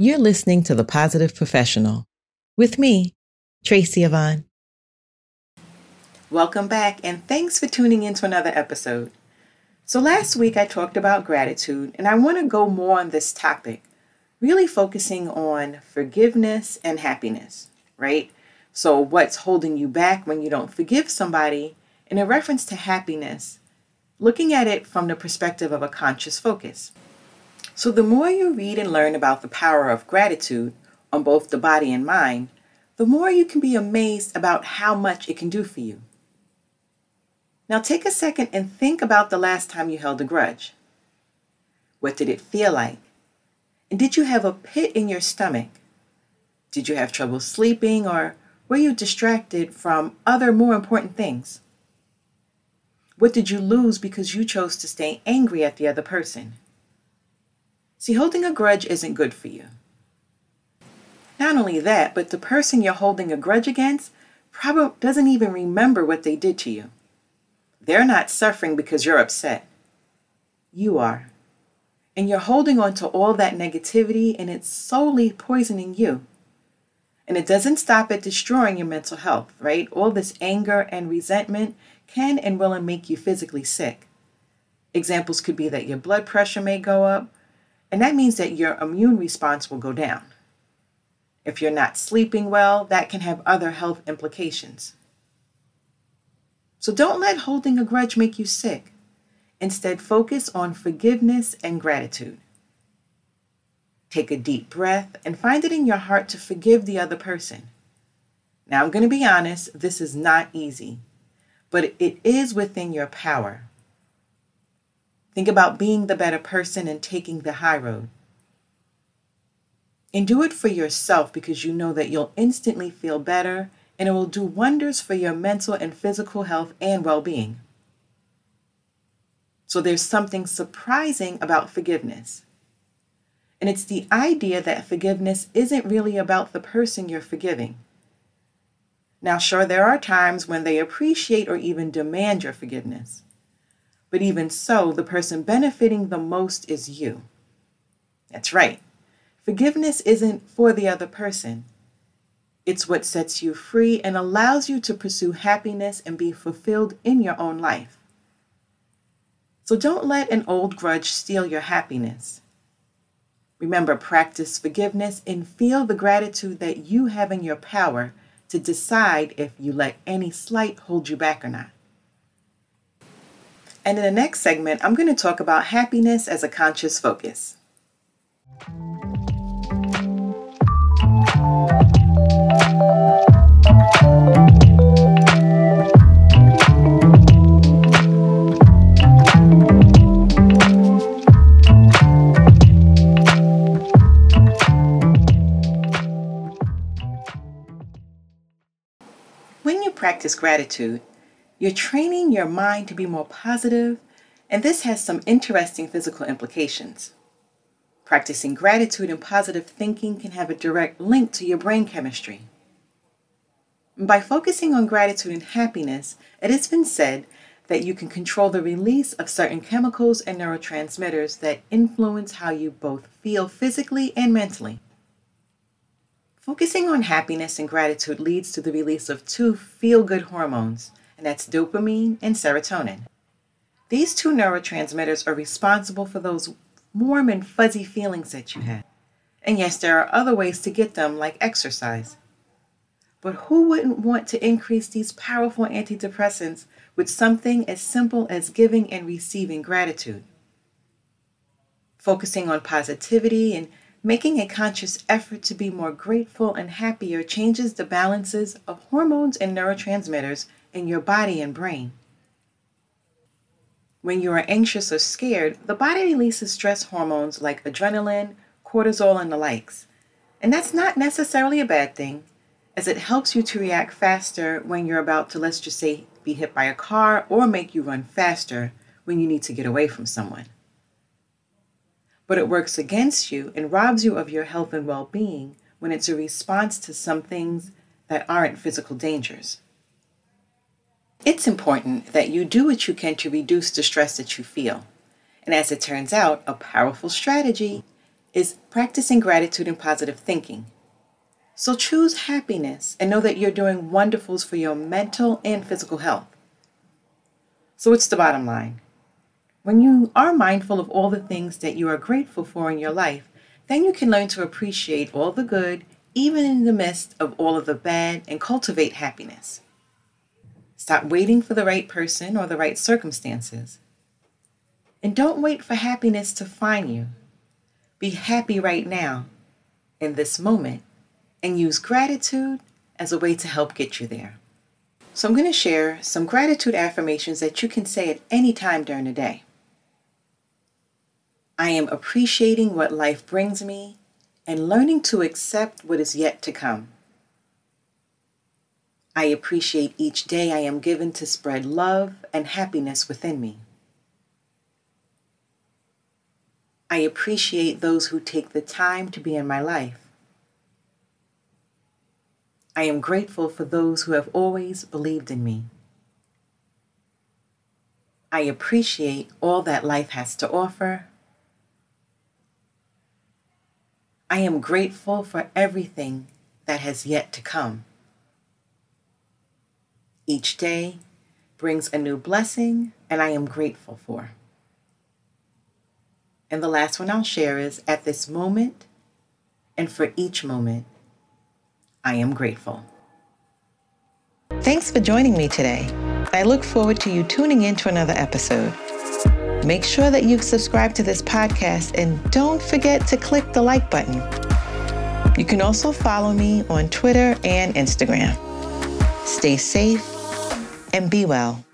you're listening to The Positive Professional with me, Tracy Yvonne. Welcome back, and thanks for tuning in to another episode. So, last week I talked about gratitude, and I want to go more on this topic, really focusing on forgiveness and happiness, right? So, what's holding you back when you don't forgive somebody? And in reference to happiness, looking at it from the perspective of a conscious focus. So, the more you read and learn about the power of gratitude on both the body and mind, the more you can be amazed about how much it can do for you. Now, take a second and think about the last time you held a grudge. What did it feel like? And did you have a pit in your stomach? Did you have trouble sleeping or were you distracted from other more important things? What did you lose because you chose to stay angry at the other person? See, holding a grudge isn't good for you. Not only that, but the person you're holding a grudge against probably doesn't even remember what they did to you. They're not suffering because you're upset. You are. And you're holding on to all that negativity and it's solely poisoning you. And it doesn't stop at destroying your mental health, right? All this anger and resentment can and will make you physically sick. Examples could be that your blood pressure may go up, and that means that your immune response will go down. If you're not sleeping well, that can have other health implications. So don't let holding a grudge make you sick. Instead, focus on forgiveness and gratitude. Take a deep breath and find it in your heart to forgive the other person. Now, I'm going to be honest, this is not easy, but it is within your power. Think about being the better person and taking the high road. And do it for yourself because you know that you'll instantly feel better and it will do wonders for your mental and physical health and well being. So there's something surprising about forgiveness. And it's the idea that forgiveness isn't really about the person you're forgiving. Now, sure, there are times when they appreciate or even demand your forgiveness. But even so, the person benefiting the most is you. That's right. Forgiveness isn't for the other person. It's what sets you free and allows you to pursue happiness and be fulfilled in your own life. So don't let an old grudge steal your happiness. Remember, practice forgiveness and feel the gratitude that you have in your power to decide if you let any slight hold you back or not. And in the next segment, I'm going to talk about happiness as a conscious focus. When you practice gratitude, you're training your mind to be more positive, and this has some interesting physical implications. Practicing gratitude and positive thinking can have a direct link to your brain chemistry. By focusing on gratitude and happiness, it has been said that you can control the release of certain chemicals and neurotransmitters that influence how you both feel physically and mentally. Focusing on happiness and gratitude leads to the release of two feel good hormones and that's dopamine and serotonin. These two neurotransmitters are responsible for those warm and fuzzy feelings that you have. And yes, there are other ways to get them, like exercise. But who wouldn't want to increase these powerful antidepressants with something as simple as giving and receiving gratitude? Focusing on positivity and making a conscious effort to be more grateful and happier changes the balances of hormones and neurotransmitters in your body and brain. When you are anxious or scared, the body releases stress hormones like adrenaline, cortisol, and the likes. And that's not necessarily a bad thing, as it helps you to react faster when you're about to, let's just say, be hit by a car or make you run faster when you need to get away from someone. But it works against you and robs you of your health and well being when it's a response to some things that aren't physical dangers. It's important that you do what you can to reduce the stress that you feel. And as it turns out, a powerful strategy is practicing gratitude and positive thinking. So choose happiness and know that you're doing wonderfuls for your mental and physical health. So, what's the bottom line? When you are mindful of all the things that you are grateful for in your life, then you can learn to appreciate all the good, even in the midst of all of the bad, and cultivate happiness. Stop waiting for the right person or the right circumstances. And don't wait for happiness to find you. Be happy right now, in this moment, and use gratitude as a way to help get you there. So, I'm going to share some gratitude affirmations that you can say at any time during the day. I am appreciating what life brings me and learning to accept what is yet to come. I appreciate each day I am given to spread love and happiness within me. I appreciate those who take the time to be in my life. I am grateful for those who have always believed in me. I appreciate all that life has to offer I am grateful for everything that has yet to come. Each day brings a new blessing, and I am grateful for. And the last one I'll share is at this moment and for each moment, I am grateful. Thanks for joining me today. I look forward to you tuning in to another episode. Make sure that you've subscribed to this podcast and don't forget to click the like button. You can also follow me on Twitter and Instagram. Stay safe and be well.